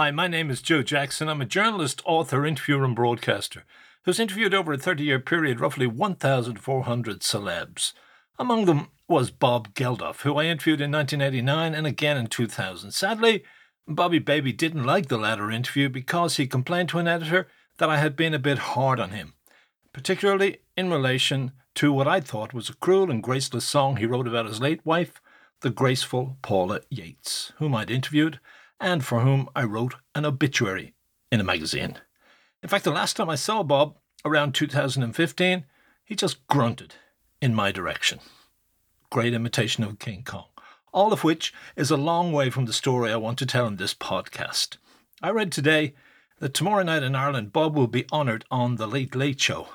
Hi, my name is Joe Jackson. I'm a journalist, author, interviewer, and broadcaster who's interviewed over a 30 year period roughly 1,400 celebs. Among them was Bob Geldof, who I interviewed in 1989 and again in 2000. Sadly, Bobby Baby didn't like the latter interview because he complained to an editor that I had been a bit hard on him, particularly in relation to what I thought was a cruel and graceless song he wrote about his late wife, the graceful Paula Yates, whom I'd interviewed and for whom I wrote an obituary in a magazine. In fact, the last time I saw Bob, around 2015, he just grunted in my direction. Great imitation of King Kong. All of which is a long way from the story I want to tell in this podcast. I read today that tomorrow night in Ireland, Bob will be honoured on The Late Late Show.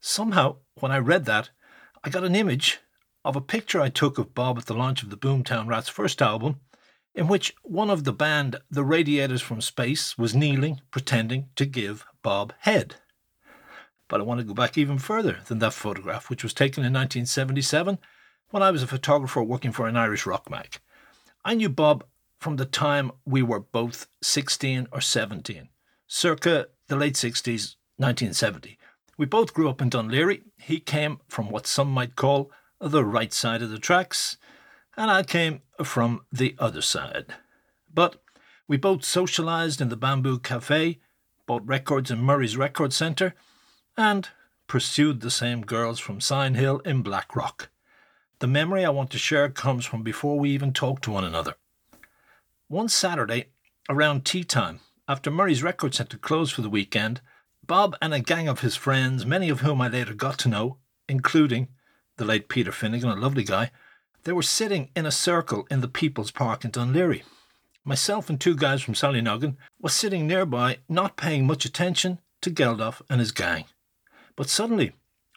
Somehow, when I read that, I got an image of a picture I took of Bob at the launch of the Boomtown Rats' first album, in which one of the band, the Radiators from Space, was kneeling, pretending to give Bob head. But I want to go back even further than that photograph, which was taken in 1977 when I was a photographer working for an Irish rock mag. I knew Bob from the time we were both 16 or 17, circa the late 60s, 1970. We both grew up in Laoghaire. He came from what some might call the right side of the tracks, and I came from the other side. But we both socialised in the Bamboo Cafe, bought records in Murray's Record Centre, and pursued the same girls from Sion Hill in Blackrock. The memory I want to share comes from before we even talked to one another. One Saturday, around tea time, after Murray's Record Centre closed for the weekend, Bob and a gang of his friends, many of whom I later got to know, including the late Peter Finnegan, a lovely guy, they were sitting in a circle in the People's Park in Laoghaire. Myself and two guys from Sallynoggin was sitting nearby, not paying much attention to Geldof and his gang. But suddenly,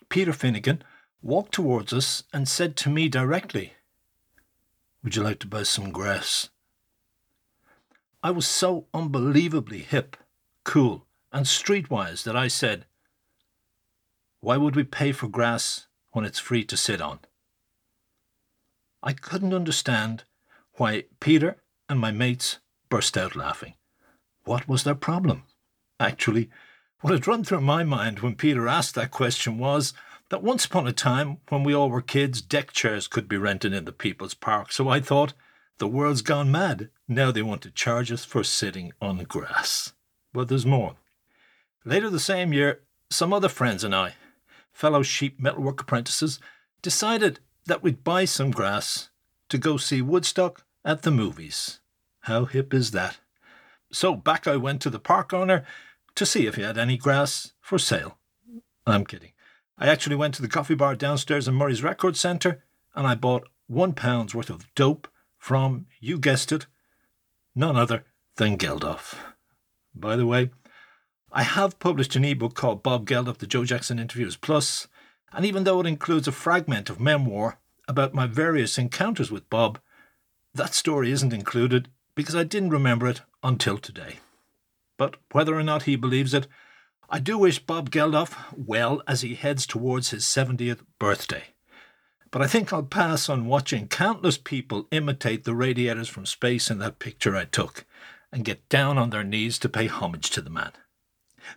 Peter Finnegan walked towards us and said to me directly, Would you like to buy some grass? I was so unbelievably hip, cool, and streetwise that I said, Why would we pay for grass when it's free to sit on? I couldn't understand why Peter and my mates burst out laughing. What was their problem? Actually, what had run through my mind when Peter asked that question was that once upon a time, when we all were kids, deck chairs could be rented in the People's Park. So I thought, the world's gone mad. Now they want to charge us for sitting on the grass. But there's more. Later the same year, some other friends and I, fellow sheet metalwork apprentices, decided that we'd buy some grass to go see Woodstock at the movies. How hip is that? So back I went to the park owner to see if he had any grass for sale. I'm kidding. I actually went to the coffee bar downstairs in Murray's Record Centre and I bought one pound's worth of dope from, you guessed it, none other than Geldof. By the way, I have published an ebook called Bob Geldof, the Joe Jackson Interviews Plus, and even though it includes a fragment of memoir about my various encounters with Bob, that story isn't included because I didn't remember it until today. But whether or not he believes it, I do wish Bob Geldof well as he heads towards his 70th birthday. But I think I'll pass on watching countless people imitate the radiators from space in that picture I took and get down on their knees to pay homage to the man.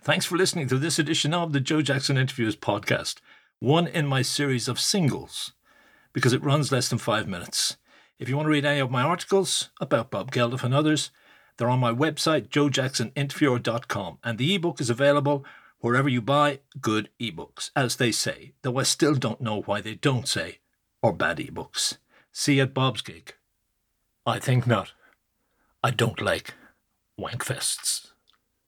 Thanks for listening to this edition of the Joe Jackson Interviews podcast one in my series of singles, because it runs less than five minutes. If you want to read any of my articles about Bob Geldof and others, they're on my website, joejacksoninterviewer.com, and the ebook is available wherever you buy good ebooks, as they say, though I still don't know why they don't say, or bad ebooks. See you at Bob's gig. I think not. I don't like wankfests.